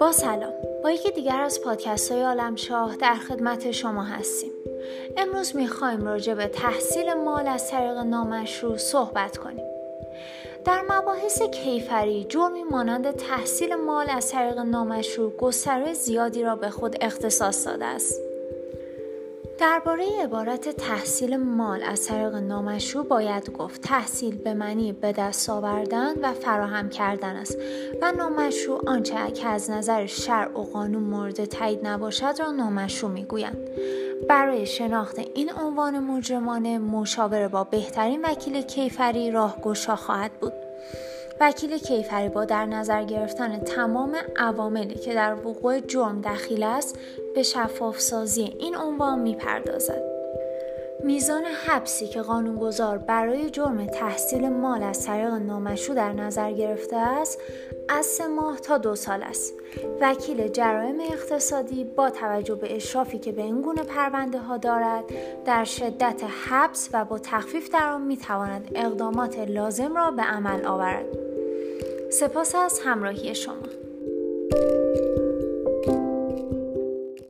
با سلام. با یکی دیگر از پادکست های عالم شاه در خدمت شما هستیم. امروز می‌خوایم راجع به تحصیل مال از طریق نامشروع صحبت کنیم. در مباحث کیفری جرمی مانند تحصیل مال از طریق نامشروع گستره زیادی را به خود اختصاص داده است. درباره عبارت تحصیل مال از طریق نامشروع باید گفت. تحصیل به معنی به دست آوردن و فراهم کردن است و نامشروع آنچه که از نظر شرع و قانون مورد تایید نباشد را نامشروع می‌گویند. برای شناخت این عنوان مجرمانه مشاوره با بهترین وکیل کیفری راهگشا خواهد بود. وکیل کیفری با در نظر گرفتن تمام عواملی که در وقوع جرم دخیل است به شفاف سازی این عنوان می‌پردازد. میزان حبسی که قانونگذار برای جرم تحصیل مال از طریق نامشروع در نظر گرفته است از سه ماه تا دو سال است وکیل جرایم اقتصادی با توجه به اشرافی که به این گونه پرونده ها دارد در شدت حبس و با تخفیف در آن می‌تواند اقدامات لازم را به عمل آورد سپاس از همراهی شما.